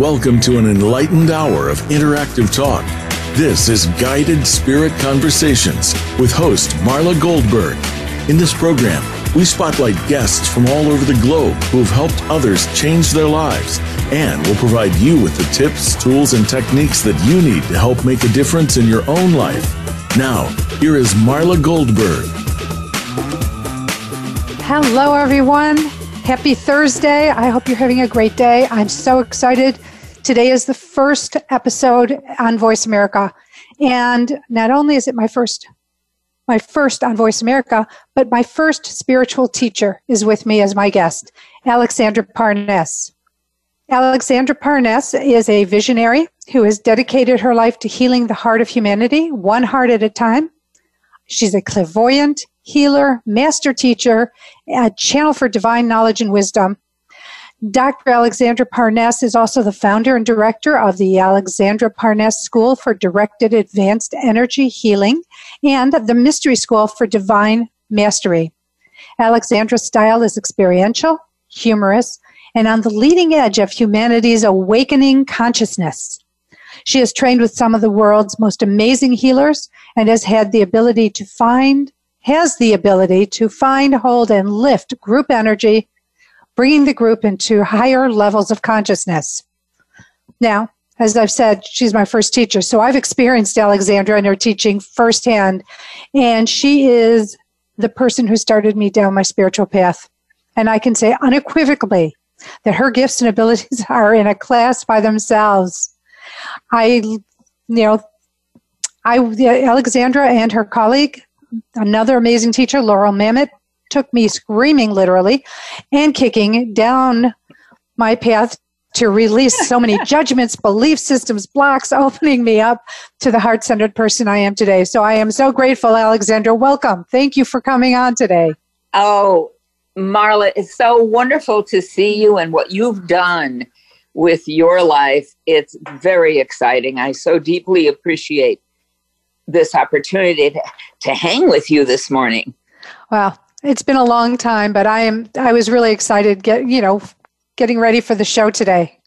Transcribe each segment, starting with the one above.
Welcome to an enlightened hour of interactive talk. This is Guided Spirit Conversations with host Marla Goldberg. In this program, we spotlight guests from all over the globe who have helped others change their lives and will provide you with the tips, tools, and techniques that you need to help make a difference in your own life. Now, here is Marla Goldberg. Hello, everyone. Happy Thursday. I hope you're having a great day. I'm so excited. Today is the first episode on Voice America. And not only is it my first my first on Voice America, but my first spiritual teacher is with me as my guest, AlixSandra Parness. AlixSandra Parness is a visionary who has dedicated her life to healing the heart of humanity, one heart at a time. She's a clairvoyant, healer, master teacher, a channel for divine knowledge and wisdom. Dr. AlixSandra Parness is also the founder and director of the AlixSandra Parness School for Directed Advanced Energy Healing and the Mystery School for Divine Mastery. AlixSandra's style is experiential, humorous, and on the leading edge of humanity's awakening consciousness. She has trained with some of the world's most amazing healers and has had the ability to find, has the ability to find, hold, and lift group energy bringing the group into higher levels of consciousness. Now, as I've said, she's my first teacher, so I've experienced AlixSandra and her teaching firsthand, and she is the person who started me down my spiritual path. And I can say unequivocally that her gifts and abilities are in a class by themselves. I, you know, I AlixSandra and her colleague, another amazing teacher, Laurel Mamet, took me screaming literally and kicking down my path to release so many judgments, belief systems, blocks, opening me up to the heart centered person I am today. So I am so grateful, AlixSandra. Welcome. Thank you for coming on today. Oh, Marla, it's so wonderful to see you and what you've done with your life. It's very exciting. I so deeply appreciate this opportunity to, to hang with you this morning. Well, it's been a long time, but I am I was really excited get you know getting ready for the show today.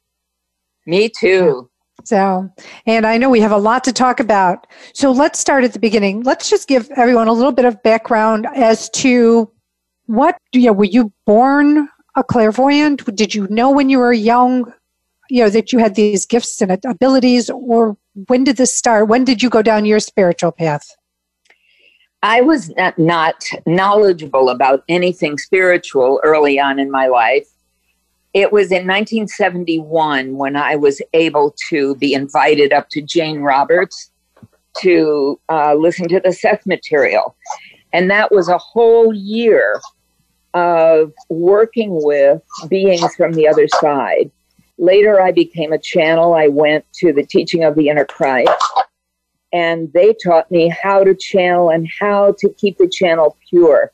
Me too. So, and I know we have a lot to talk about. So let's start at the beginning. Let's just give everyone a little bit of background as to what you know, were you born a clairvoyant? Did you know when you were young, you know, that you had these gifts and abilities or when did this start? When did you go down your spiritual path? I was not, not knowledgeable about anything spiritual early on in my life. It was in 1971 when I was able to be invited up to Jane Roberts to uh, listen to the Seth material. And that was a whole year of working with beings from the other side. Later, I became a channel. I went to the teaching of the inner Christ and they taught me how to channel and how to keep the channel pure.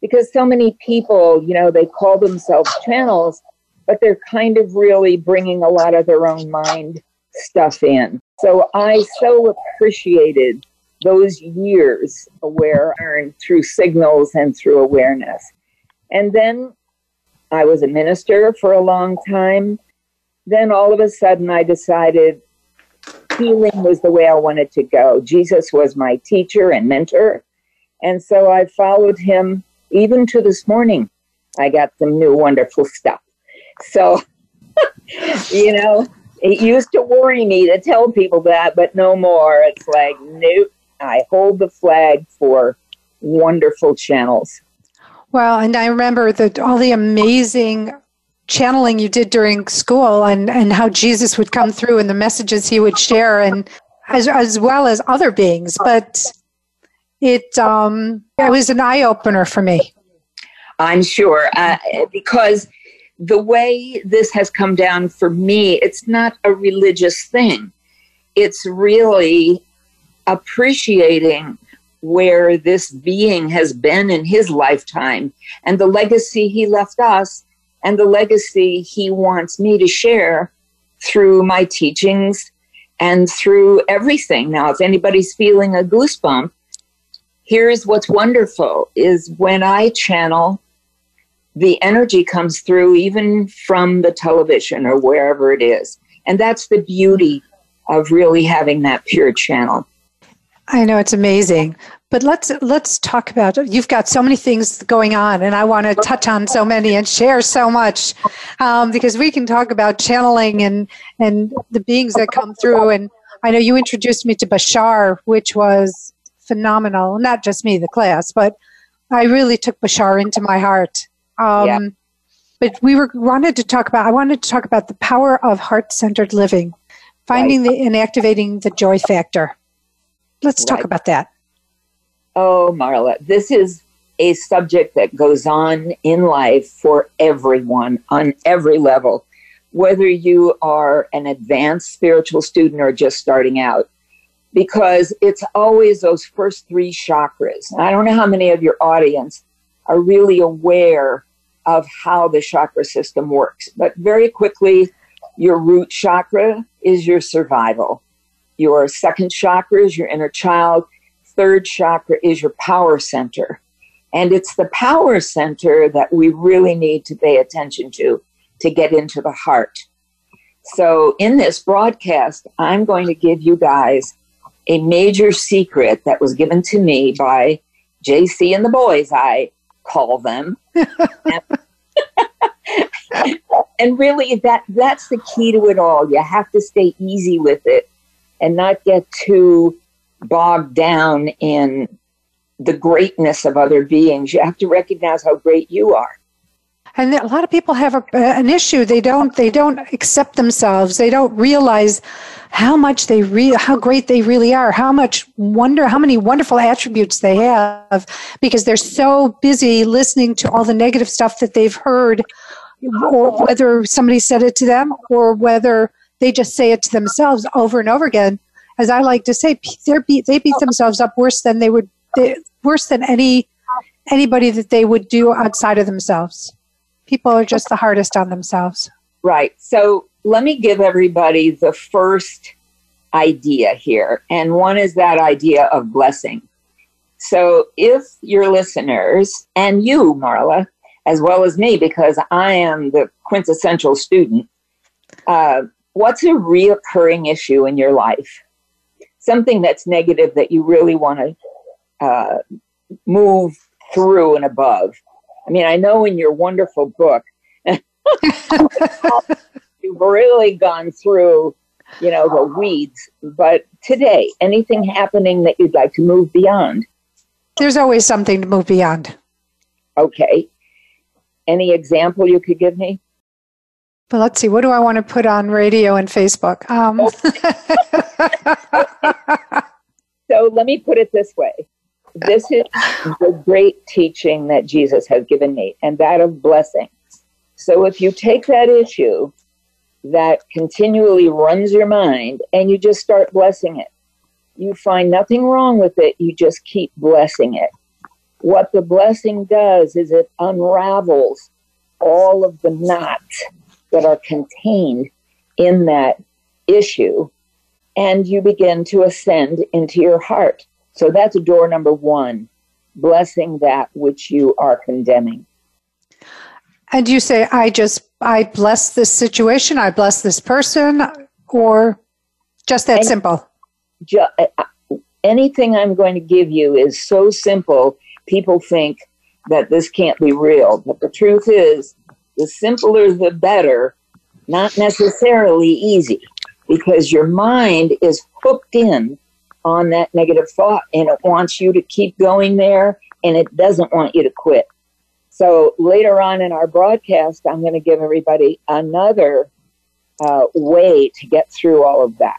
Because so many people, you know, they call themselves channels, but they're kind of really bringing a lot of their own mind stuff in. So I so appreciated those years where I learned through signals and through awareness. And then I was a minister for a long time. Then all of a sudden I decided healing was the way I wanted to go. Jesus was my teacher and mentor. And so I followed him even to this morning. I got some new wonderful stuff. So, you know, it used to worry me to tell people that, but no more. It's like, nope, I hold the flag for wonderful channels. Well, and I remember that all the amazing channeling you did during school and, and how Jesus would come through and the messages he would share and as, as well as other beings. But it, um, it was an eye opener for me. I'm sure, uh, because the way this has come down for me, it's not a religious thing. It's really appreciating where this being has been in his lifetime and the legacy he left us and the legacy he wants me to share through my teachings and through everything. Now, if anybody's feeling a goosebump, here's what's wonderful is when I channel, the energy comes through even from the television or wherever it is. And that's the beauty of really having that pure channel. I know it's amazing. But let's let's talk about you've got so many things going on, and I want to touch on so many and share so much um, because we can talk about channeling and and the beings that come through. And I know you introduced me to Bashar, which was phenomenal. Not just me, the class, but I really took Bashar into my heart. Um, yeah. But we were wanted to talk about. I wanted to talk about the power of heart centered living, finding right. the and activating the joy factor. Let's right. talk about that. Oh, Marla, this is a subject that goes on in life for everyone on every level, whether you are an advanced spiritual student or just starting out, because it's always those first three chakras. And I don't know how many of your audience are really aware of how the chakra system works, but very quickly, your root chakra is your survival. Your second chakra is your inner child third chakra is your power center. And it's the power center that we really need to pay attention to to get into the heart. So, in this broadcast, I'm going to give you guys a major secret that was given to me by JC and the boys, I call them. and really that that's the key to it all. You have to stay easy with it and not get too bogged down in the greatness of other beings. You have to recognize how great you are. And a lot of people have a, uh, an issue. They don't. They don't accept themselves. They don't realize how much they re- how great they really are. How much wonder. How many wonderful attributes they have because they're so busy listening to all the negative stuff that they've heard, or whether somebody said it to them, or whether they just say it to themselves over and over again as I like to say, they beat they beat themselves up worse than they would they, worse than any anybody that they would do outside of themselves. People are just the hardest on themselves. Right. So let me give everybody the first idea here, and one is that idea of blessing. So if your listeners and you, Marla, as well as me, because I am the quintessential student, uh, what's a reoccurring issue in your life? Something that's negative that you really want to uh, move through and above. I mean, I know in your wonderful book, you've really gone through, you know, the weeds. But today, anything happening that you'd like to move beyond? There's always something to move beyond. Okay. Any example you could give me? But let's see, what do I want to put on radio and Facebook? Um. so let me put it this way this is the great teaching that Jesus has given me, and that of blessing. So if you take that issue that continually runs your mind and you just start blessing it, you find nothing wrong with it, you just keep blessing it. What the blessing does is it unravels all of the knots that are contained in that issue, and you begin to ascend into your heart. So that's door number one blessing that which you are condemning. And you say, I just, I bless this situation, I bless this person, or just that and simple? Ju- anything I'm going to give you is so simple, people think that this can't be real. But the truth is, the simpler the better, not necessarily easy because your mind is hooked in on that negative thought and it wants you to keep going there and it doesn't want you to quit. So later on in our broadcast, I'm going to give everybody another uh, way to get through all of that.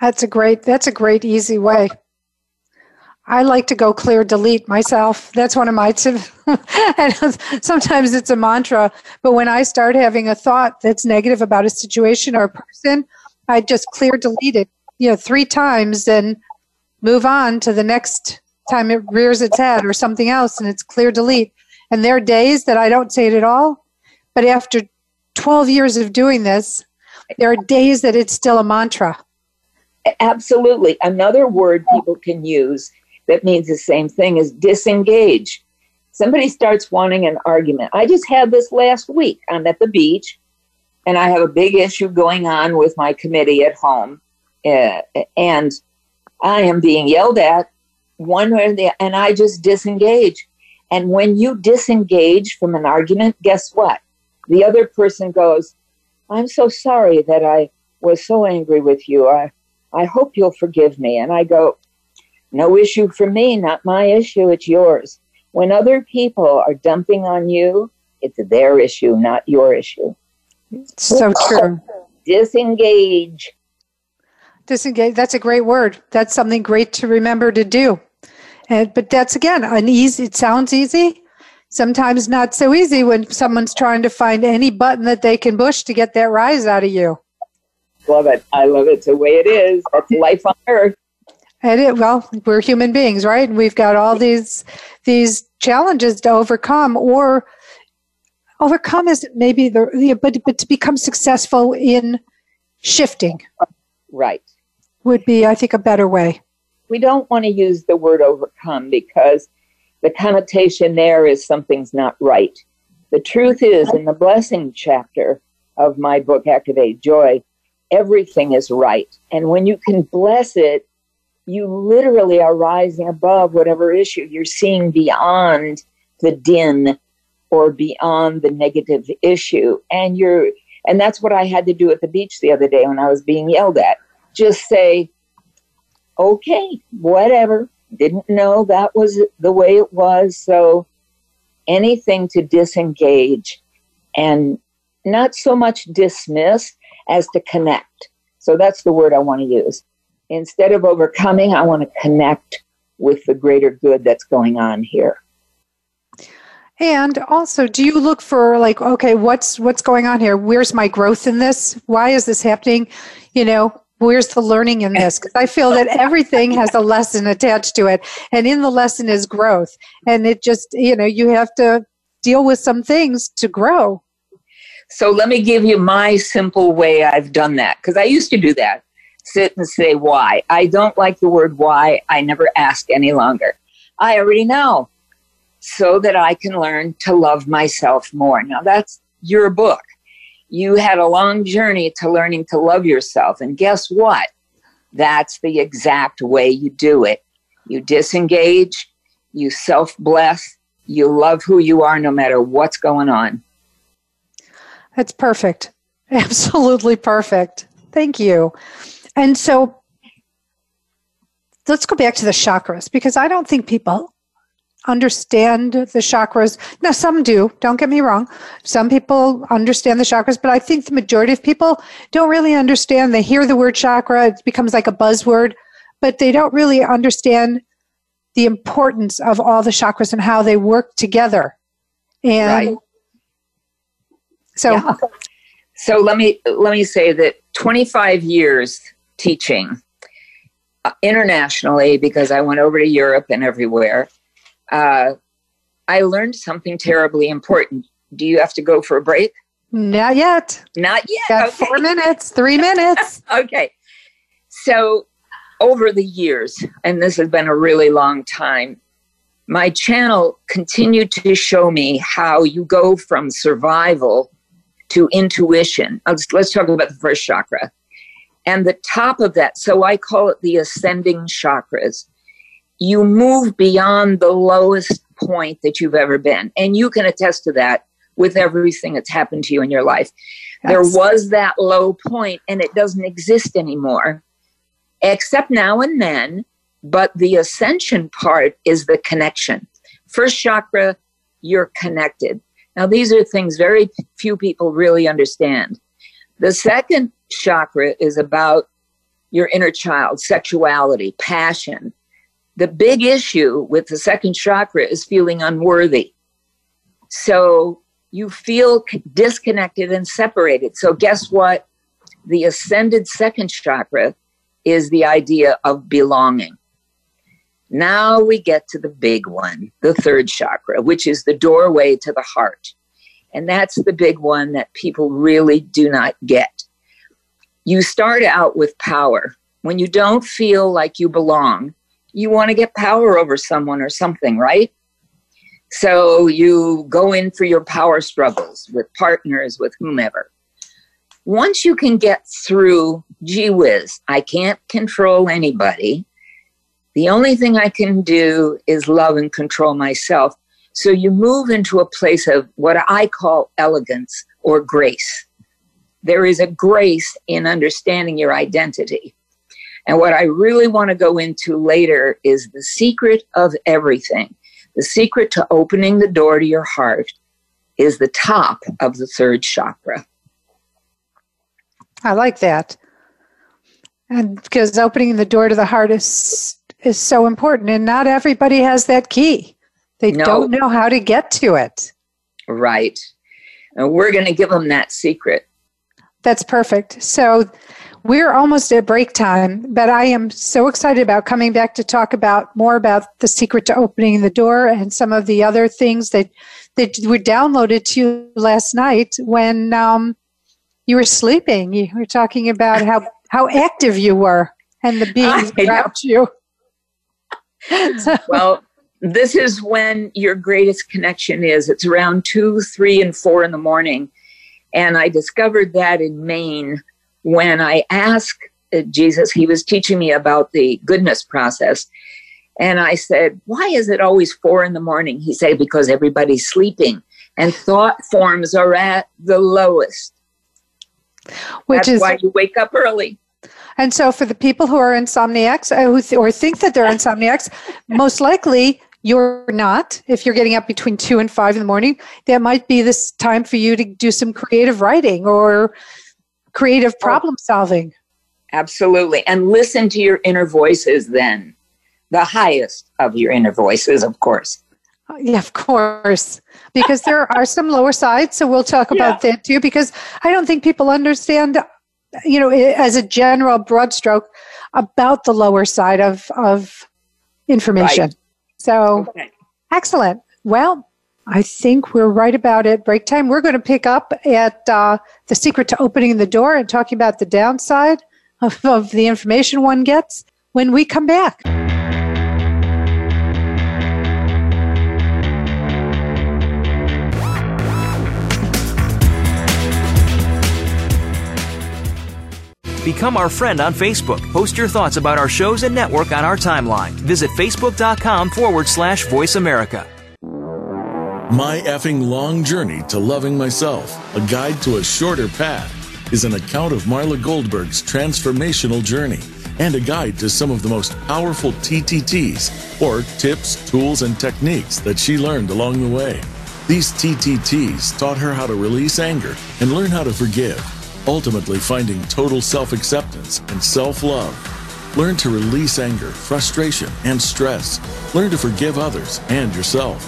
That's a great. That's a great easy way. I like to go clear delete myself. That's one of my sometimes it's a mantra, but when I start having a thought that's negative about a situation or a person, I just clear delete it, you know, three times and move on to the next time it rears its head or something else and it's clear delete. And there are days that I don't say it at all, but after 12 years of doing this, there are days that it's still a mantra. Absolutely. Another word people can use that means the same thing as disengage. Somebody starts wanting an argument. I just had this last week. I'm at the beach and I have a big issue going on with my committee at home, uh, and I am being yelled at one way or the and I just disengage. And when you disengage from an argument, guess what? The other person goes, I'm so sorry that I was so angry with you. I, I hope you'll forgive me. And I go, No issue for me, not my issue, it's yours. When other people are dumping on you, it's their issue, not your issue. So true. Disengage. Disengage. That's a great word. That's something great to remember to do. And, but that's again an easy. It sounds easy. Sometimes not so easy when someone's trying to find any button that they can push to get that rise out of you. Love it. I love it. It's the way it is. That's life on earth. And it, well, we're human beings, right? And we've got all these these challenges to overcome, or overcome is maybe the but but to become successful in shifting, right, would be I think a better way. We don't want to use the word overcome because the connotation there is something's not right. The truth is, in the blessing chapter of my book, Activate Joy, everything is right. And when you can bless it, you literally are rising above whatever issue. You're seeing beyond the din or beyond the negative issue. And you're, and that's what I had to do at the beach the other day when I was being yelled at. Just say, okay, whatever. Didn't know that was the way it was. So anything to disengage and not so much dismiss as to connect. So that's the word I want to use instead of overcoming, I want to connect with the greater good that's going on here. And also, do you look for like, okay, what's what's going on here? Where's my growth in this? Why is this happening? You know, where's the learning in this? Because I feel that everything has a lesson attached to it, and in the lesson is growth. And it just, you know, you have to deal with some things to grow. So let me give you my simple way I've done that because I used to do that sit and say why. I don't like the word why. I never ask any longer. I already know so that I can learn to love myself more. Now, that's your book. You had a long journey to learning to love yourself. And guess what? That's the exact way you do it. You disengage, you self bless, you love who you are no matter what's going on. That's perfect. Absolutely perfect. Thank you. And so let's go back to the chakras because I don't think people understand the chakras. Now, some do, don't get me wrong. Some people understand the chakras, but I think the majority of people don't really understand. They hear the word chakra, it becomes like a buzzword, but they don't really understand the importance of all the chakras and how they work together. And right. so yeah. so let me let me say that 25 years teaching uh, internationally because I went over to Europe and everywhere. Uh, I learned something terribly important. Do you have to go for a break? Not yet. Not yet. Got okay. Four minutes, three minutes. okay. So, over the years, and this has been a really long time, my channel continued to show me how you go from survival to intuition. Let's, let's talk about the first chakra. And the top of that, so I call it the ascending chakras. You move beyond the lowest point that you've ever been. And you can attest to that with everything that's happened to you in your life. There was that low point and it doesn't exist anymore, except now and then. But the ascension part is the connection. First chakra, you're connected. Now, these are things very few people really understand. The second chakra is about your inner child, sexuality, passion. The big issue with the second chakra is feeling unworthy. So you feel disconnected and separated. So, guess what? The ascended second chakra is the idea of belonging. Now we get to the big one, the third chakra, which is the doorway to the heart. And that's the big one that people really do not get you start out with power. When you don't feel like you belong, you want to get power over someone or something, right? So you go in for your power struggles with partners, with whomever. once you can get through, gee whiz, I can't control anybody. The only thing I can do is love and control myself. So you move into a place of what I call elegance or grace. There is a grace in understanding your identity. And what I really want to go into later is the secret of everything. The secret to opening the door to your heart is the top of the third chakra. I like that. And because opening the door to the heart is is so important and not everybody has that key. They no. don't know how to get to it. Right. And we're going to give them that secret. That's perfect. So we're almost at break time, but I am so excited about coming back to talk about more about the secret to opening the door and some of the other things that that were downloaded to you last night when um, you were sleeping. You were talking about how how active you were and the beings around you. so. Well, this is when your greatest connection is. It's around two, three, and four in the morning. And I discovered that in Maine when I asked uh, Jesus, he was teaching me about the goodness process. And I said, Why is it always four in the morning? He said, Because everybody's sleeping and thought forms are at the lowest. Which That's is why you wake up early. And so, for the people who are insomniacs uh, who th- or think that they're insomniacs, most likely you're not. If you're getting up between two and five in the morning, that might be this time for you to do some creative writing or creative oh. problem solving. Absolutely. And listen to your inner voices then. The highest of your inner voices, of course. Uh, yeah, of course. Because there are some lower sides. So we'll talk about yeah. that too. Because I don't think people understand, you know, as a general broad stroke about the lower side of, of information. Right. So okay. excellent. Well, I think we're right about it. break time. We're going to pick up at uh, the secret to opening the door and talking about the downside of, of the information one gets when we come back. Become our friend on Facebook. Post your thoughts about our shows and network on our timeline. Visit facebook.com forward slash voice America. My effing long journey to loving myself, a guide to a shorter path, is an account of Marla Goldberg's transformational journey and a guide to some of the most powerful TTTs, or tips, tools, and techniques that she learned along the way. These TTTs taught her how to release anger and learn how to forgive, ultimately finding total self acceptance and self love. Learn to release anger, frustration, and stress. Learn to forgive others and yourself.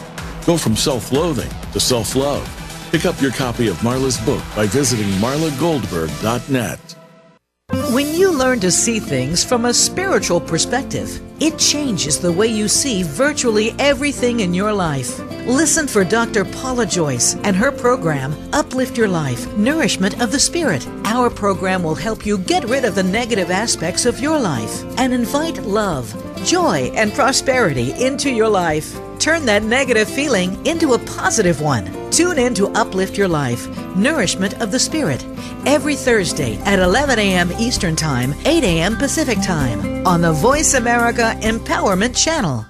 Go from self loathing to self love. Pick up your copy of Marla's book by visiting marlagoldberg.net. When you learn to see things from a spiritual perspective, it changes the way you see virtually everything in your life. Listen for Dr. Paula Joyce and her program, Uplift Your Life Nourishment of the Spirit. Our program will help you get rid of the negative aspects of your life and invite love, joy, and prosperity into your life. Turn that negative feeling into a positive one. Tune in to Uplift Your Life, Nourishment of the Spirit, every Thursday at 11 a.m. Eastern Time, 8 a.m. Pacific Time on the Voice America Empowerment Channel.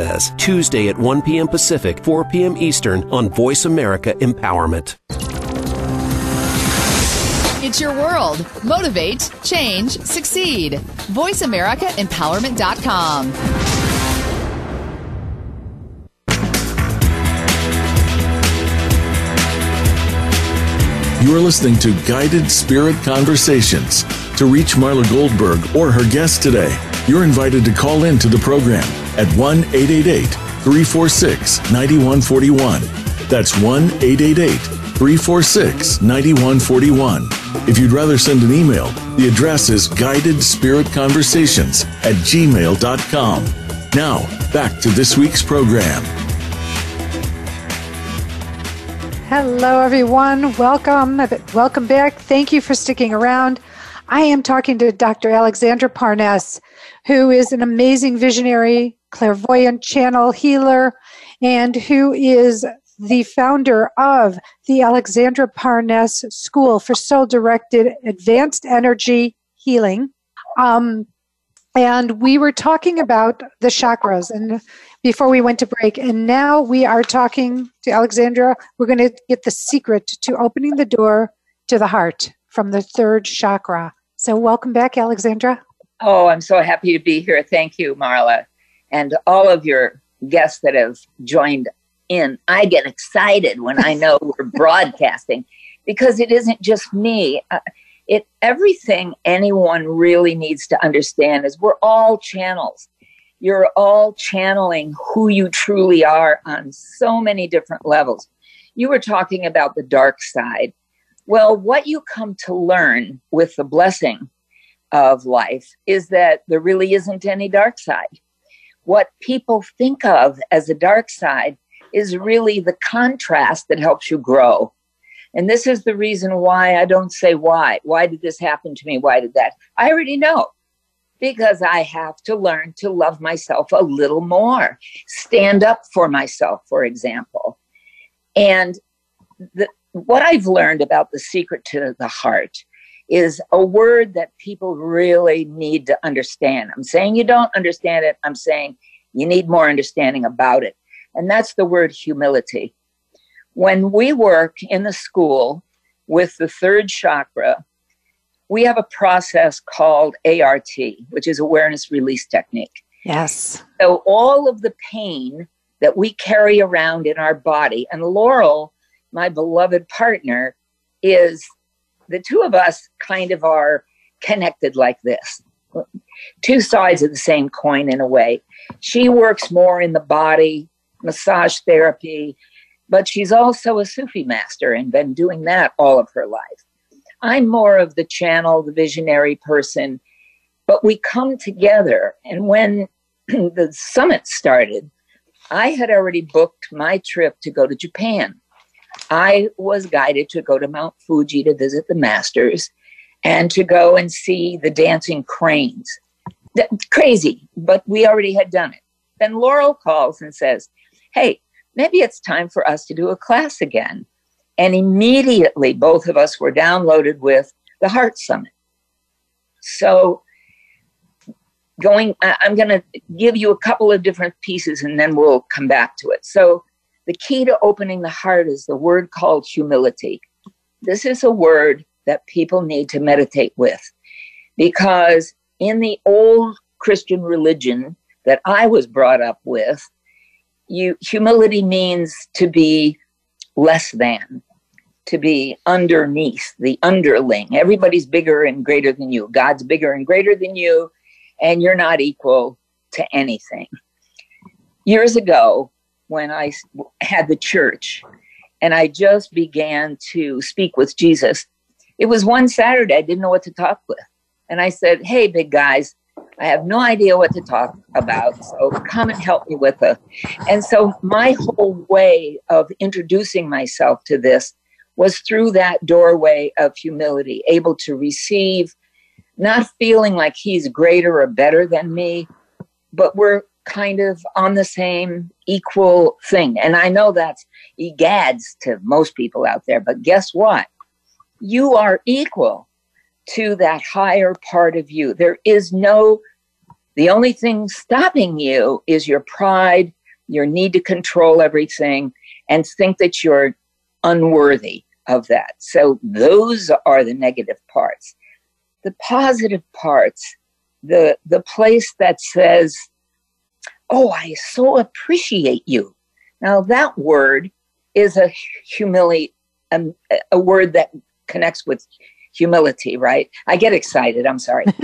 says, Tuesday at 1 p.m. Pacific, 4 p.m. Eastern on Voice America Empowerment. It's your world. Motivate, change, succeed. VoiceAmericaEmpowerment.com. You are listening to Guided Spirit Conversations. To reach Marla Goldberg or her guest today, you're invited to call in to the program at 1 888 346 9141. That's 1 888 346 9141. If you'd rather send an email, the address is guidedspiritconversations at gmail.com. Now, back to this week's program. Hello, everyone. Welcome. Welcome back. Thank you for sticking around. I am talking to Dr. AlixSandra Parness, who is an amazing visionary, clairvoyant channel healer, and who is the founder of the AlixSandra Parness School for Soul Directed Advanced Energy Healing. Um, and we were talking about the chakras and before we went to break and now we are talking to alexandra. We're going to get the secret to opening the door to the heart from the third chakra. So welcome back alexandra oh i'm so happy to be here. Thank you marla and all of your guests that have joined in. I get excited when i know we're broadcasting because it isn't just me. Uh, it everything anyone really needs to understand is we're all channels. You're all channeling who you truly are on so many different levels. You were talking about the dark side. Well what you come to learn with the blessing of life is that there really isn't any dark side what people think of as a dark side is really the contrast that helps you grow and this is the reason why I don't say why. Why did this happen to me? Why did that? I already know because I have to learn to love myself a little more, stand up for myself, for example. And the, what I've learned about the secret to the heart is a word that people really need to understand. I'm saying you don't understand it, I'm saying you need more understanding about it. And that's the word humility. When we work in the school with the third chakra, we have a process called ART, which is awareness release technique. Yes. So all of the pain that we carry around in our body, and Laurel, my beloved partner, is the two of us kind of are connected like this. Two sides of the same coin in a way. She works more in the body, massage therapy, but she's also a Sufi master and been doing that all of her life. I'm more of the channel, the visionary person, but we come together. And when the summit started, I had already booked my trip to go to Japan. I was guided to go to Mount Fuji to visit the masters and to go and see the dancing cranes. crazy, but we already had done it. Then Laurel calls and says, Hey, maybe it's time for us to do a class again. And immediately, both of us were downloaded with the Heart Summit. So, going, I'm going to give you a couple of different pieces and then we'll come back to it. So, the key to opening the heart is the word called humility. This is a word that people need to meditate with. Because in the old Christian religion that I was brought up with, you humility means to be less than to be underneath the underling. Everybody's bigger and greater than you. God's bigger and greater than you and you're not equal to anything. Years ago when i had the church and i just began to speak with jesus it was one saturday i didn't know what to talk with and i said hey big guys I have no idea what to talk about. So come and help me with it. And so my whole way of introducing myself to this was through that doorway of humility, able to receive, not feeling like he's greater or better than me, but we're kind of on the same equal thing. And I know that's egads to most people out there, but guess what? You are equal to that higher part of you. There is no the only thing stopping you is your pride, your need to control everything, and think that you're unworthy of that. So those are the negative parts. The positive parts, the the place that says, "Oh, I so appreciate you." Now that word is a humility, um, a word that connects with humility, right? I get excited. I'm sorry.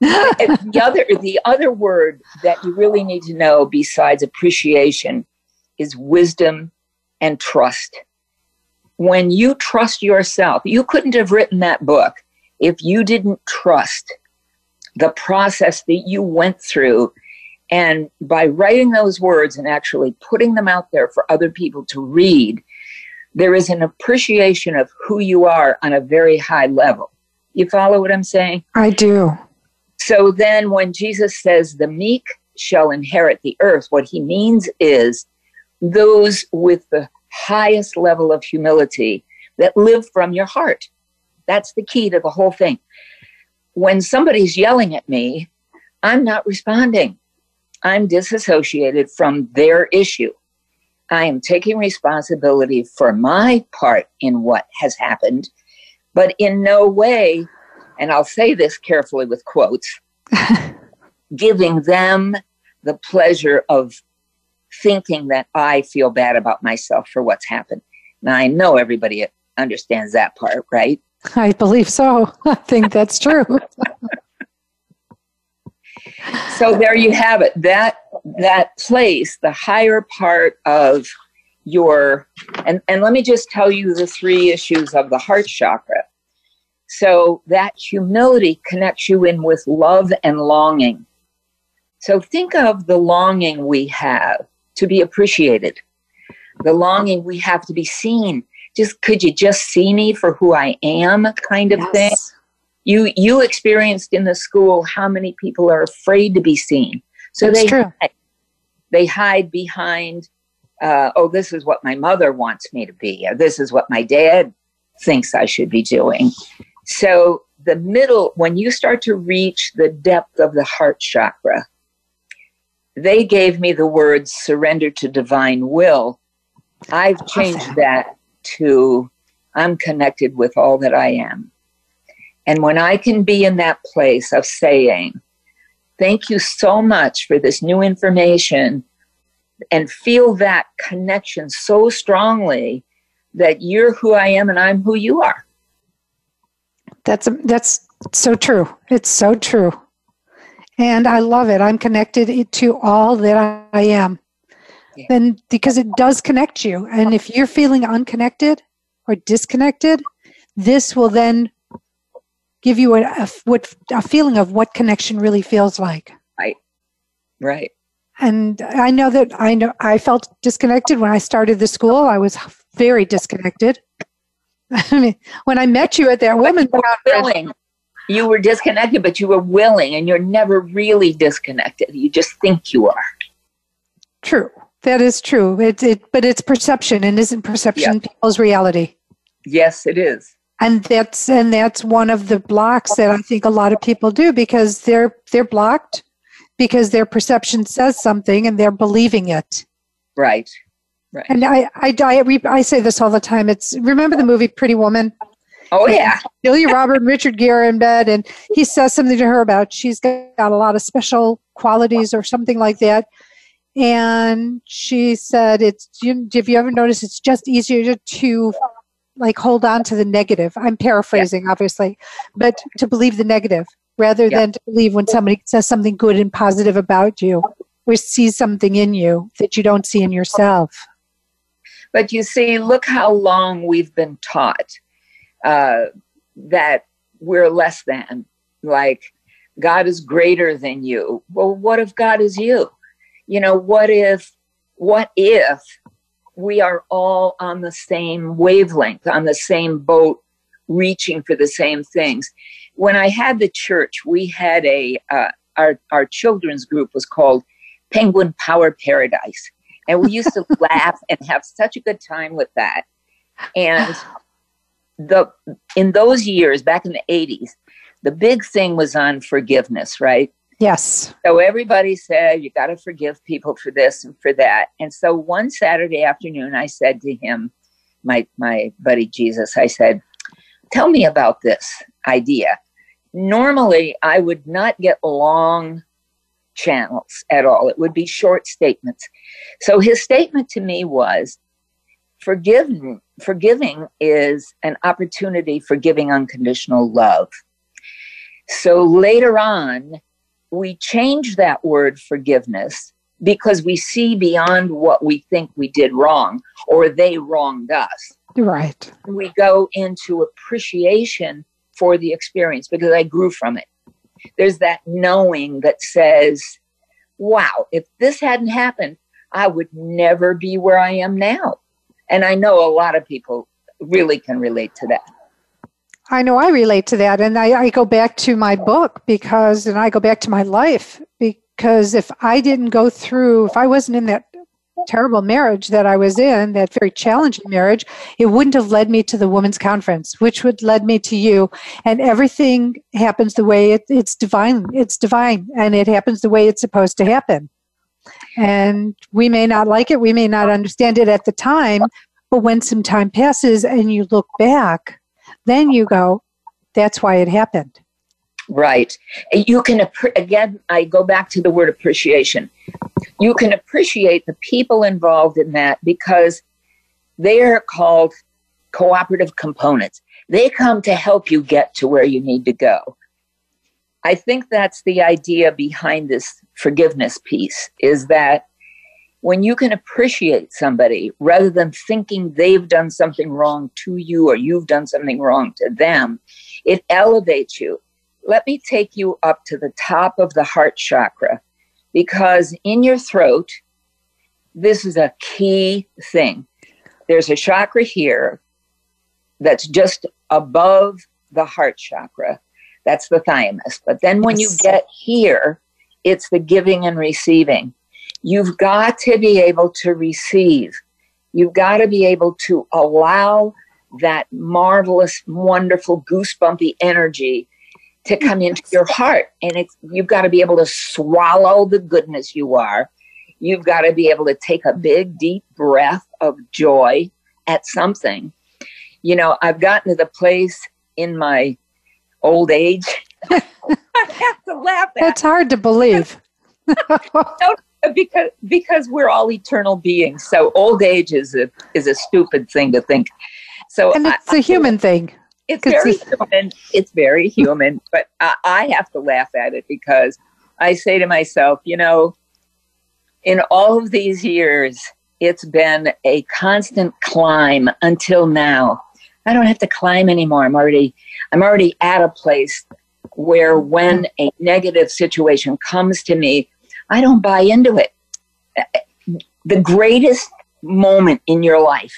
the other the other word that you really need to know besides appreciation is wisdom and trust. when you trust yourself, you couldn't have written that book if you didn't trust the process that you went through. And by writing those words and actually putting them out there for other people to read, there is an appreciation of who you are on a very high level. You follow what I'm saying? I do. So then when Jesus says the meek shall inherit the earth, what he means is those with the highest level of humility that live from your heart. That's the key to the whole thing. When somebody's yelling at me, I'm not responding. I'm disassociated from their issue. I am taking responsibility for my part in what has happened, but in no way, and I'll say this carefully with quotes, giving them the pleasure of thinking that I feel bad about myself for what's happened. Now, I know everybody understands that part, right? I believe so. I think that's true. so there you have it. That that place, the higher part of your and, and let me just tell you the three issues of the heart chakra. So that humility connects you in with love and longing. So think of the longing we have to be appreciated, the longing we have to be seen. Just could you just see me for who I am, kind of yes. thing. You you experienced in the school how many people are afraid to be seen, so That's they true. Hide, they hide behind. Uh, oh, this is what my mother wants me to be, or this is what my dad thinks I should be doing. So the middle, when you start to reach the depth of the heart chakra, they gave me the words surrender to divine will. I've changed that to I'm connected with all that I am. And when I can be in that place of saying, Thank you so much for this new information, and feel that connection so strongly that you're who I am and I'm who you are. That's that's so true. It's so true. And I love it. I'm connected to all that I am. Yeah. And because it does connect you. And if you're feeling unconnected or disconnected, this will then give you a, a, what, a feeling of what connection really feels like. Right. Right. And I know that I know I felt disconnected when I started the school. I was very disconnected. I mean, when I met you at that woman conference, you were disconnected, but you were willing, and you're never really disconnected. You just think you are. True. That is true. It, it but it's perception, and isn't perception yep. people's reality? Yes, it is. And that's and that's one of the blocks that I think a lot of people do because they're they're blocked because their perception says something and they're believing it. Right. Right. And I, I, I, I say this all the time. It's remember the movie Pretty Woman? Oh yeah, Julia Robert and Richard Gere in bed, and he says something to her about she's got a lot of special qualities or something like that. And she said, "It's you, have you ever noticed? It's just easier to like hold on to the negative. I'm paraphrasing, yeah. obviously, but to believe the negative rather yeah. than to believe when somebody says something good and positive about you or sees something in you that you don't see in yourself." But you see, look how long we've been taught uh, that we're less than. Like, God is greater than you. Well, what if God is you? You know, what if, what if we are all on the same wavelength, on the same boat, reaching for the same things? When I had the church, we had a, uh, our, our children's group was called Penguin Power Paradise. And we used to laugh and have such a good time with that. And the in those years back in the 80s the big thing was on forgiveness right yes. So everybody said you got to forgive people for this and for that. And so one saturday afternoon i said to him my my buddy jesus i said tell me about this idea. Normally i would not get long channels at all. It would be short statements. So his statement to me was forgiving forgiving is an opportunity for giving unconditional love. So later on we change that word forgiveness because we see beyond what we think we did wrong or they wronged us Right. We go into appreciation for the experience because I grew from it. There's that knowing that says, wow, if this hadn't happened, I would never be where I am now. And I know a lot of people really can relate to that. I know I relate to that. And I, I, go back to my book because, and I go back to my life because if I didn't go through, if I wasn't in that terrible marriage that I was in, that very challenging marriage, it wouldn't have led me to the women's conference, which would led me to you. And everything happens the way it, it's divine. It's divine, and it happens the way it's supposed to happen. And we may not like it, we may not understand it at the time, but when some time passes and you look back, then you go, that's why it happened. Right. You can, again, I go back to the word appreciation. You can appreciate the people involved in that because they are called cooperative components. They come to help you get to where you need to go. I think that's the idea behind this forgiveness piece is that when you can appreciate somebody rather than thinking they've done something wrong to you or you've done something wrong to them, it elevates you. Let me take you up to the top of the heart chakra because in your throat, this is a key thing. There's a chakra here that's just above the heart chakra. That's the thymus. But then when you get here, it's the giving and receiving. You've got to be able to receive. You've got to be able to allow that marvelous, wonderful, goosebumpy energy to come into your heart. And it's, you've got to be able to swallow the goodness you are. You've got to be able to take a big, deep breath of joy at something. You know, I've gotten to the place in my old age. I have to laugh at. That's hard to believe. because because we're all eternal beings. So old age is a is a stupid thing to think. So and it's I, a human I, thing. It's very human. It's very human. But I, I have to laugh at it because I say to myself, you know, in all of these years, it's been a constant climb until now. I don't have to climb anymore. I'm already I'm already at a place where when a negative situation comes to me, I don't buy into it. The greatest moment in your life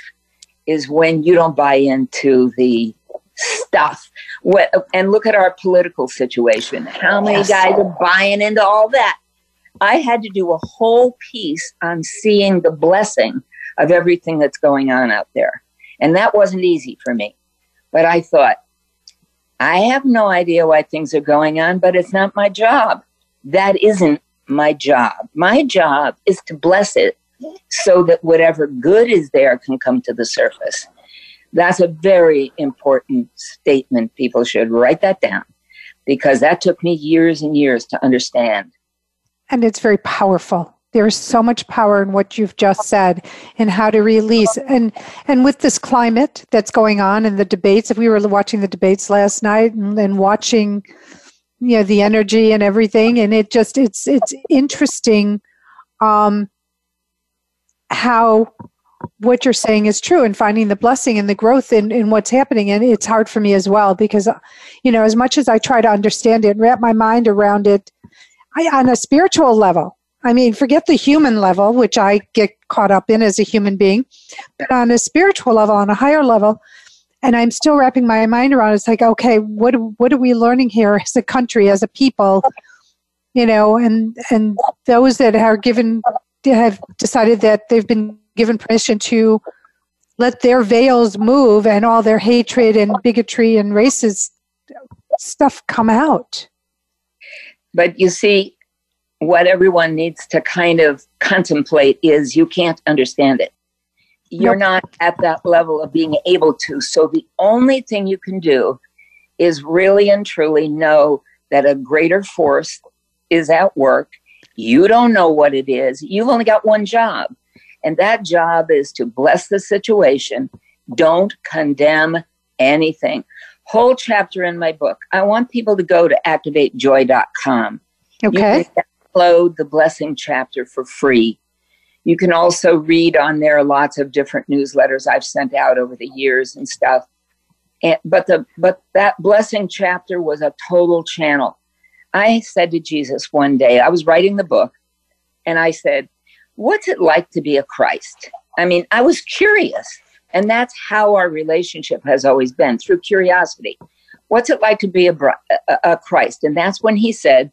is when you don't buy into the stuff. What, And look at our political situation. How many yes. guys are buying into all that? I had to do a whole piece on seeing the blessing of everything that's going on out there. And that wasn't easy for me. But I thought, I have no idea why things are going on, but it's not my job. That isn't my job. My job is to bless it so that whatever good is there can come to the surface. That's a very important statement. People should write that down because that took me years and years to understand. And it's very powerful. There is so much power in what you've just said and how to release. And and with this climate that's going on and the debates, if we were watching the debates last night and, and watching you know the energy and everything. And it just it's it's interesting um how what you're saying is true and finding the blessing and the growth in, in what's happening. And it's hard for me as well because you know as much as i try to understand it and wrap my mind around it I, on a spiritual level i mean forget the human level which i get caught up in as a human being but on a spiritual level on a higher level and I'm still wrapping my mind around. It. It's like, okay, what what are we learning here as a country, as a people, you know, and and those that are given have decided that they've been given permission to let their veils move and all their hatred and bigotry and racist stuff come out. But you see, what everyone needs to kind of contemplate is you can't understand it you're not at that level of being able to. So the only thing you can do is really and truly know that a greater force is at work. You don't know what it is. You've only got one job. And that job is to bless the situation. Don't condemn anything. Whole chapter in my book. I want people to go to activatejoy.com. Okay. You can download the blessing chapter for free You can also read on there lots of different newsletters I've sent out over the years and stuff. And, but the but that blessing chapter was a total channel. I said to Jesus one day, I was writing the book, and I said, "What's it like to be a Christ?" I mean, I was curious, and that's how our relationship has always been through curiosity. What's it like to be a, a, a Christ? And that's when he said,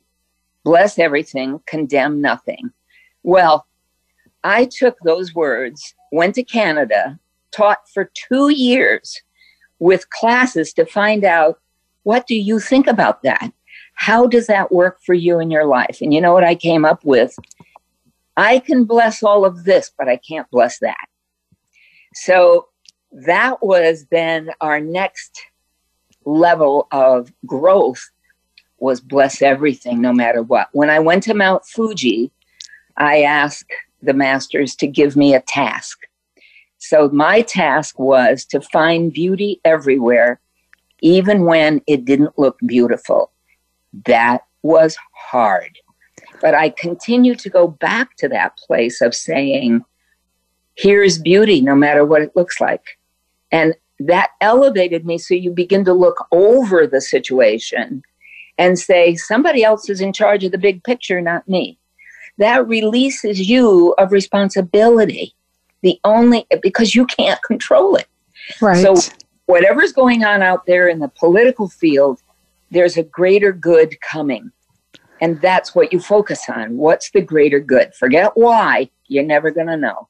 "Bless everything, condemn nothing." Well, I took those words, went to Canada, taught for two years with classes to find out what do you think about that? How does that work for you in your life? And you know what I came up with? I can bless all of this, but I can't bless that. So that was then our next level of growth was bless everything no matter what. When I went to Mount Fuji, I asked the masters to give me a task. So my task was to find beauty everywhere, even when it didn't look beautiful. That was hard. But I continue to go back to that place of saying, here's beauty, no matter what it looks like. And that elevated me. So you begin to look over the situation and say, somebody else is in charge of the big picture, not me that releases you of responsibility. The only because you can't control it. Right. So whatever's going on out there in the political field, there's a greater good coming. And that's what you focus on. What's the greater good? Forget why. You're never going to know.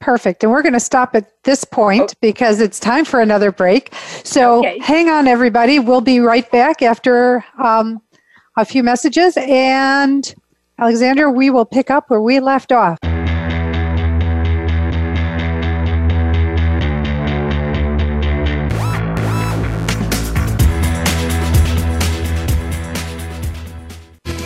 Perfect. And we're going to stop at this point okay. because it's time for another break. So okay. hang on, everybody. We'll be right back after um, a few messages. And AlixSandra, we will pick up where we left off.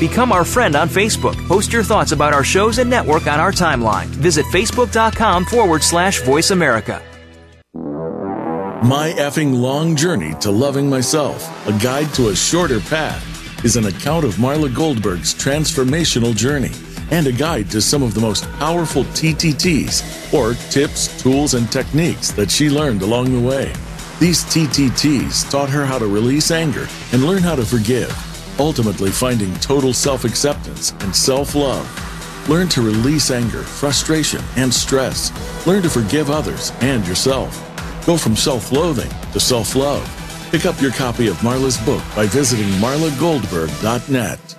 Become our friend on Facebook. Post your thoughts about our shows and network on our timeline. Visit facebook.com forward slash voice America. My effing long journey to loving myself, a guide to a shorter path is an account of Marla Goldberg's transformational journey and a guide to some of the most powerful TTTs, or tips, tools, and techniques that she learned along the way. These TTTs taught her how to release anger and learn how to forgive, ultimately finding total self acceptance and self love. Learn to release anger, frustration, and stress. Learn to forgive others and yourself. Go from self loathing to self love Pick up your copy of Marla's book by visiting marlagoldberg.net.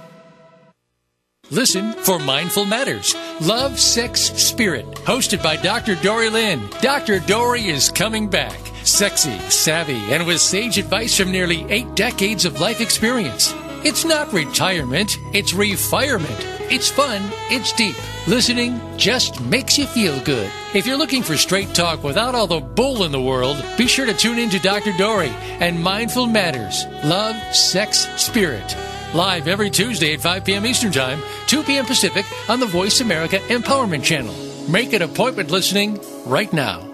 Listen for Mindful Matters Love, Sex, Spirit, hosted by Dr. Dorree Lynn. Dr. Dorree is coming back. Sexy, savvy, and with sage advice from nearly eight decades of life experience. It's not retirement, it's refirement. It's fun, it's deep. Listening just makes you feel good. If you're looking for straight talk without all the bull in the world, be sure to tune in to Dr. Dorree and Mindful Matters Love, Sex, Spirit. Live every Tuesday at 5 p.m. Eastern Time, 2 p.m. Pacific on the Voice America Empowerment Channel. Make an appointment listening right now.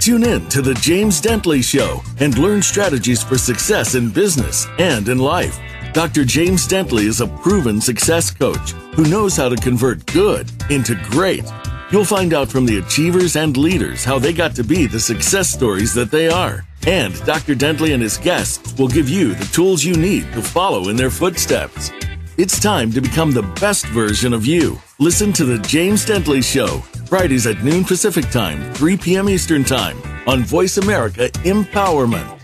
Tune in to The James Dentley Show and learn strategies for success in business and in life. Dr. James Dentley is a proven success coach who knows how to convert good into great. You'll find out from the achievers and leaders how they got to be the success stories that they are. And Dr. Dentley and his guests will give you the tools you need to follow in their footsteps. It's time to become the best version of you. Listen to The James Dentley Show, Fridays at noon Pacific Time, 3 p.m. Eastern Time on Voice America Empowerment.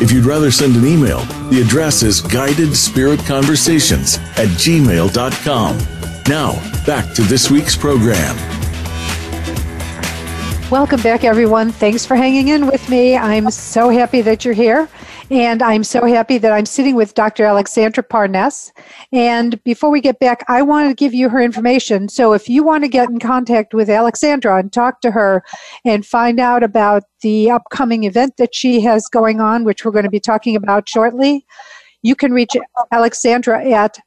if you'd rather send an email, the address is guidedspiritconversations at gmail.com. Now, back to this week's program. Welcome back, everyone. Thanks for hanging in with me. I'm so happy that you're here. And I'm so happy that I'm sitting with Dr. AlixSandra Parness. And before we get back, I want to give you her information. So if you want to get in contact with AlixSandra and talk to her and find out about the upcoming event that she has going on, which we're going to be talking about shortly, you can reach AlixSandra at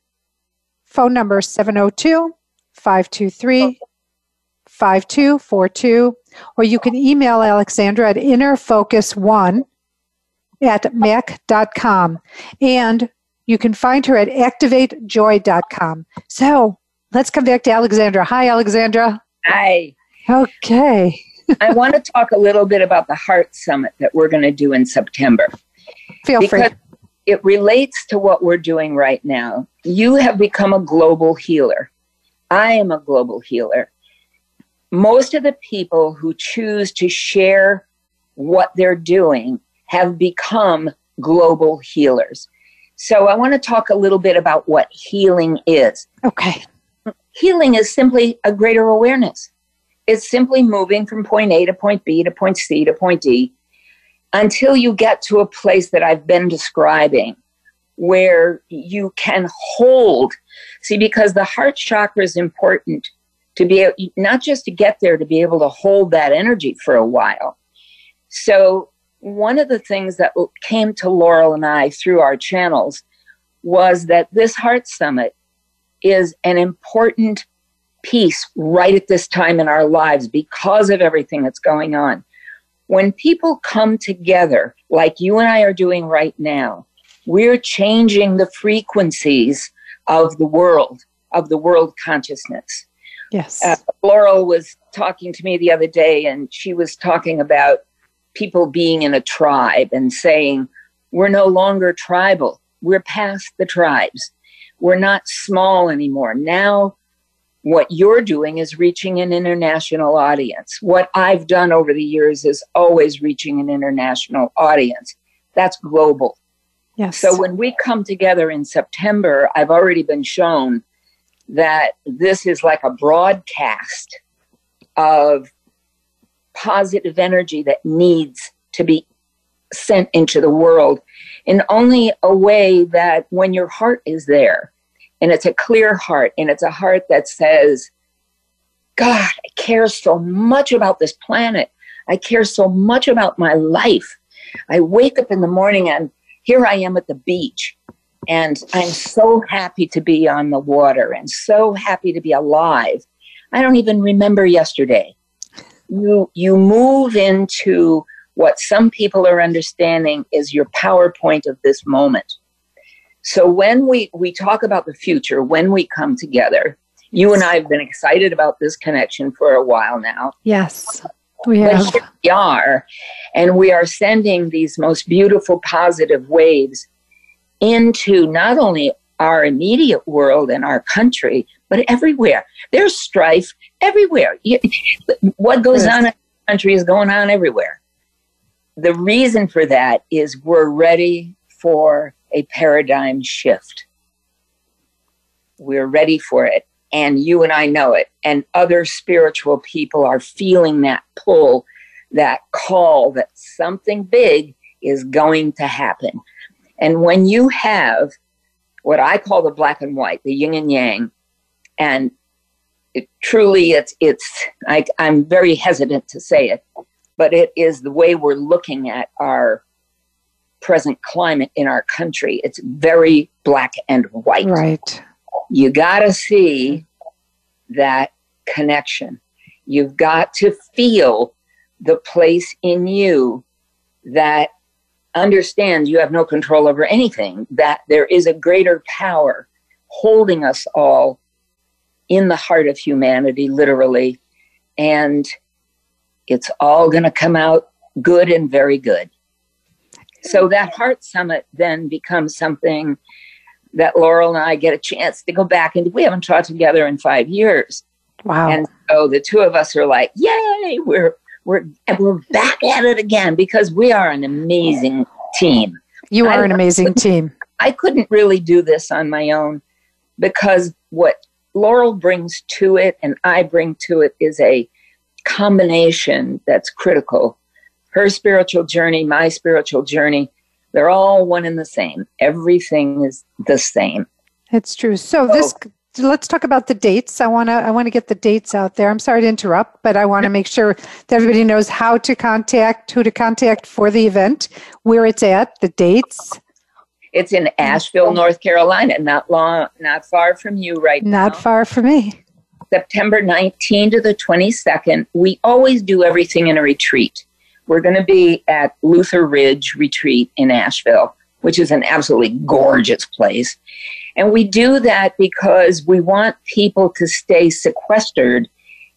phone number 702 523 5242, or you can email AlixSandra at innerfocus1 at mac.com. And you can find her at activatejoy.com. So let's come back to AlixSandra. Hi, AlixSandra. Hi. Okay. I want to talk a little bit about the Heart Summit that we're going to do in September. Feel because free. It relates to what we're doing right now. You have become a global healer. I am a global healer. Most of the people who choose to share what they're doing have become global healers. So I want to talk a little bit about what healing is. Okay. Healing is simply a greater awareness. It's simply moving from point A to point B to point C to point D until you get to a place that I've been describing where you can hold. See, because the heart chakra is important to be able, not just to get there, to be able to hold that energy for a while. So, one of the things that came to Laurel and I through our channels was that this Heart Summit is an important piece right at this time in our lives because of everything that's going on. When people come together, like you and I are doing right now, we're changing the frequencies of the world, of the world consciousness. Yes. Uh, Laurel was talking to me the other day, and she was talking about people being in a tribe and saying, We're no longer tribal. We're past the tribes. We're not small anymore. Now, what you're doing is reaching an international audience. What I've done over the years is always reaching an international audience. That's global. Yes. So when we come together in September, I've already been shown that this is like a broadcast of positive energy that needs to be sent into the world. In only a way that when your heart is there and it's a clear heart and it's a heart that says god i care so much about this planet. I care so much about my life. I wake up in the morning and here i am at the beach and i'm so happy to be on the water and so happy to be alive. I don't even remember yesterday you you move into what some people are understanding is your PowerPoint of this moment. So when we we talk about the future, when we come together, you and I have been excited about this connection for a while now. Yes. We have. we are, and we are sending these most beautiful positive waves into not only our immediate world and our country, but everywhere. There's strife everywhere. You- What goes on in the country is going on everywhere. The reason for that is we're ready for a paradigm shift. We're ready for it. And you and I know it. And other spiritual people are feeling that pull, that call that something big is going to happen. And when you have what I call the black and white, the yin and yang, and it, truly it's it's I, I'm very hesitant to say it, but it is the way we're looking at our present climate in our country. It's very black and white Right. you got to see that connection. You've got to feel the place in you that understands you have no control over anything, that there is a greater power holding us all in the heart of humanity, literally. And it's all going to come out good and very good. So that Heart Summit then becomes something that Laurel and I get a chance to go back and we haven't taught together in five years. Wow. And so the two of us are like, yay, we're we're we're back at it again because we are an amazing team. you I are an amazing team. I couldn't really do this on my own because what Laurel brings to it and I bring to it is a combination that's critical. Her spiritual journey, my spiritual journey, They're all one and the same. Everything is the same. It's true. So this let's talk about the dates. I want to I want to get the dates out there. I'm sorry to interrupt, but I want to make sure that everybody knows how to contact, who to contact for the event, where it's at, the dates. It's in Asheville, mm-hmm. North Carolina, not long, not far from you right not now. Not far from me. September 19 to the 22nd. We always do everything in a retreat. We're going to be at Lutheridge Retreat in Asheville, which is an absolutely gorgeous place. And we do that because we want people to stay sequestered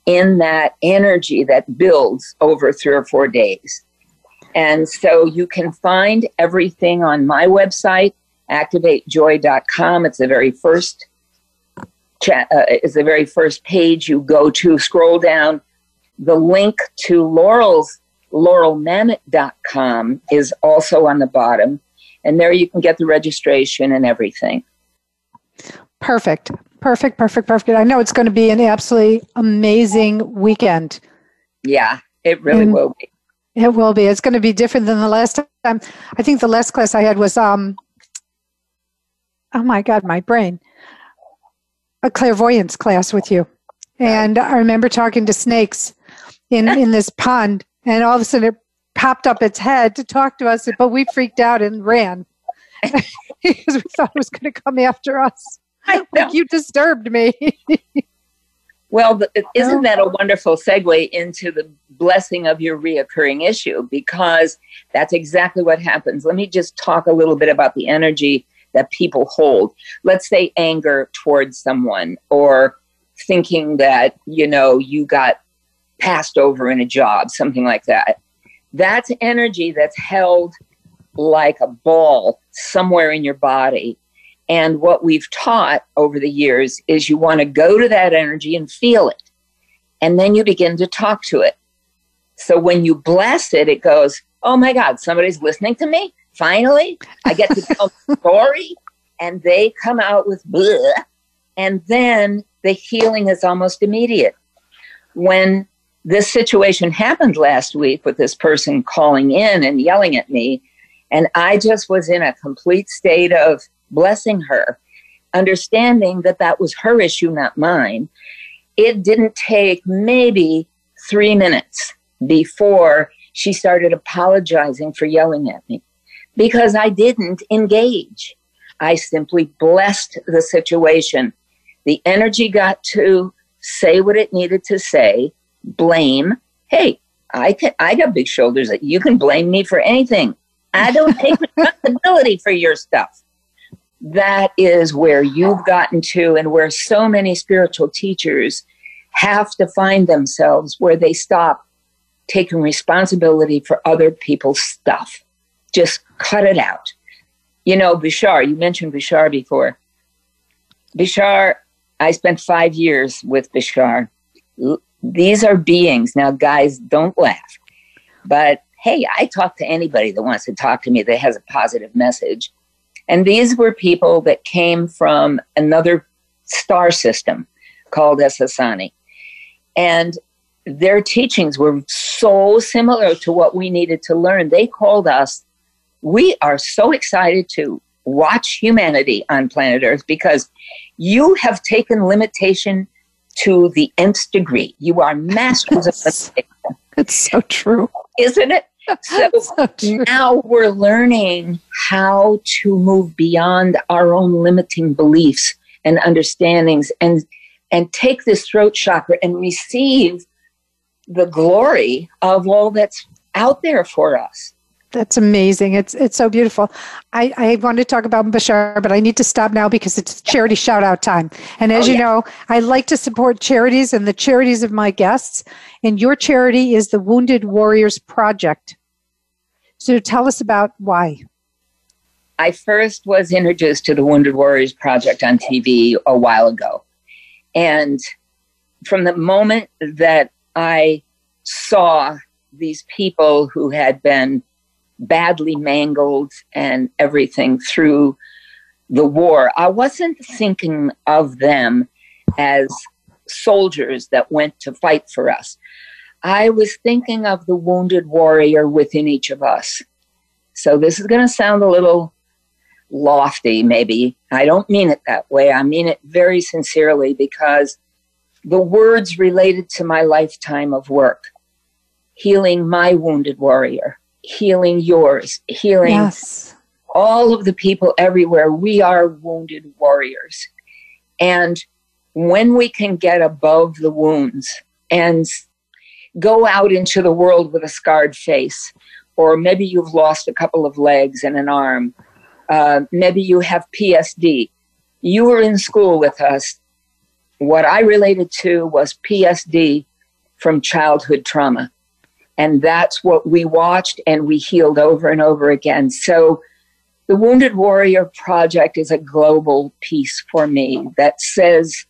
in that energy that builds over three or four days. And so you can find everything on my website, activatejoy.com. It's the very first chat, uh, is the very first page you go to. Scroll down. The link to Laurel's laurelmamet.com is also on the bottom. And there you can get the registration and everything. Perfect. Perfect, perfect, perfect. I know it's going to be an absolutely amazing weekend. Yeah, it really and will be. It will be. It's going to be different than the last time. I think the last class I had was um oh my god, my brain. A clairvoyance class with you. And I remember talking to snakes in in this pond and all of a sudden it popped up its head to talk to us, but we freaked out and ran because we thought it was going to come after us. Like you disturbed me. well, isn't oh. that a wonderful segue into the blessing of your reoccurring issue? Because that's exactly what happens. Let me just talk a little bit about the energy that people hold. Let's say anger towards someone or thinking that, you know, you got passed over in a job, something like that. That's energy that's held like a ball somewhere in your body. And what we've taught over the years is you want to go to that energy and feel it. And then you begin to talk to it. So when you bless it, it goes, Oh my God, somebody's listening to me. Finally, I get to tell the story. And they come out with bleh. And then the healing is almost immediate. When this situation happened last week with this person calling in and yelling at me. And I just was in a complete state of blessing her, understanding that that was her issue, not mine. It didn't take maybe three minutes before she started apologizing for yelling at me because I didn't engage. I simply blessed the situation. The energy got to say what it needed to say blame. Hey, I can I got big shoulders that you can blame me for anything. I don't take responsibility for your stuff. That is where you've gotten to and where so many spiritual teachers have to find themselves where they stop taking responsibility for other people's stuff. Just cut it out. You know, Bashar, you mentioned Bashar before. Bashar, I spent five years with Bashar these are beings. Now, guys, don't laugh. But hey, I talk to anybody that wants to talk to me that has a positive message. And these were people that came from another star system called Essassani. And their teachings were so similar to what we needed to learn. They called us, we are so excited to watch humanity on planet Earth because you have taken limitation to the nth degree. You are masters of the It's so true. Isn't it? So, so now we're learning how to move beyond our own limiting beliefs and understandings and and take this throat chakra and receive the glory of all that's out there for us. That's amazing. It's it's so beautiful. I, I want to talk about Bashar, but I need to stop now because it's charity shout out time. And as oh, you know, I like to support charities and the charities of my guests. And your charity is the Wounded Warriors Project. So tell us about why. I first was introduced to the Wounded Warriors Project on TV a while ago. And from the moment that I saw these people who had been badly mangled and everything through the war. I wasn't thinking of them as soldiers that went to fight for us. I was thinking of the wounded warrior within each of us. So this is going to sound a little lofty, maybe. I don't mean it that way. I mean it very sincerely because the words related to my lifetime of work healing my wounded warrior, healing yours, healing yes. all of the people everywhere. We are wounded warriors. And when we can get above the wounds and go out into the world with a scarred face, or maybe you've lost a couple of legs and an arm, uh, maybe you have PSD. You were in school with us. What I related to was PSD from childhood trauma. And that's what we watched and we healed over and over again. So the Wounded Warrior Project is a global piece for me that says,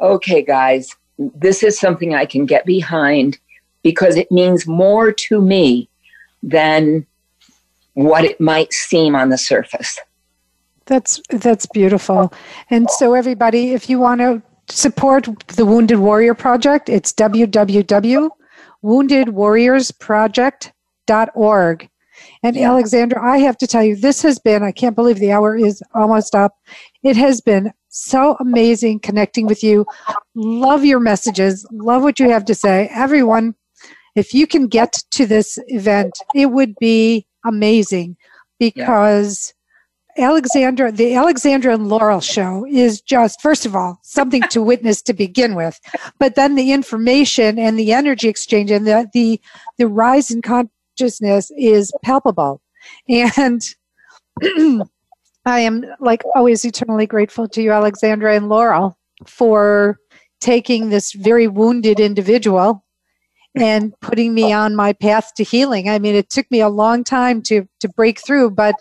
okay, guys, this is something I can get behind because it means more to me than what it might seem on the surface. That's that's beautiful. And so everybody, if you want to support the Wounded Warrior Project, it's www.woundedwarriorsproject.org. And yeah. AlixSandra, I have to tell you, this has been, I can't believe the hour is almost up. It has been so amazing connecting with you. Love your messages. Love what you have to say. Everyone, if you can get to this event, it would be amazing because. AlixSandra, the AlixSandra and Laurel show is just, first of all, something to witness to begin with, but then the information and the energy exchange and the, the, the rise in consciousness is palpable. And I am, like always, eternally grateful to you, AlixSandra and Laurel, for taking this very wounded individual and putting me on my path to healing. I mean, it took me a long time to to break through, but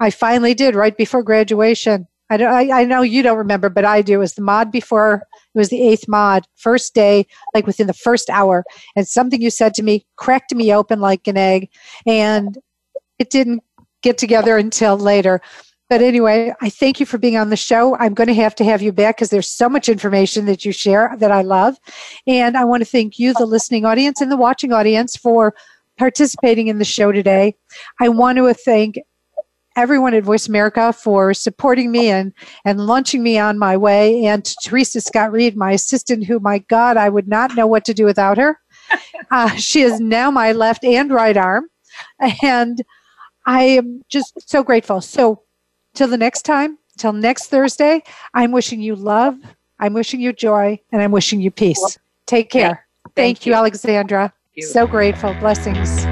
I finally did right before graduation. I, don't, I, I know you don't remember, but I do. It was the mod before, it was the eighth mod, first day, like within the first hour. And something you said to me cracked me open like an egg. And it didn't get together until later. But anyway, I thank you for being on the show. I'm going to have to have you back because there's so much information that you share that I love. And I want to thank you, the listening audience and the watching audience, for participating in the show today. I want to thank everyone at Voice America for supporting me and, and launching me on my way, and to Teresa Scott Reed, my assistant, who, my God, I would not know what to do without her. Uh, she is now my left and right arm. And I am just so grateful. So, Till the next time, till next Thursday, I'm wishing you love, I'm wishing you joy, and I'm wishing you peace. Take care. Thank, Thank you, you, AlixSandra. Thank you. So grateful. Blessings.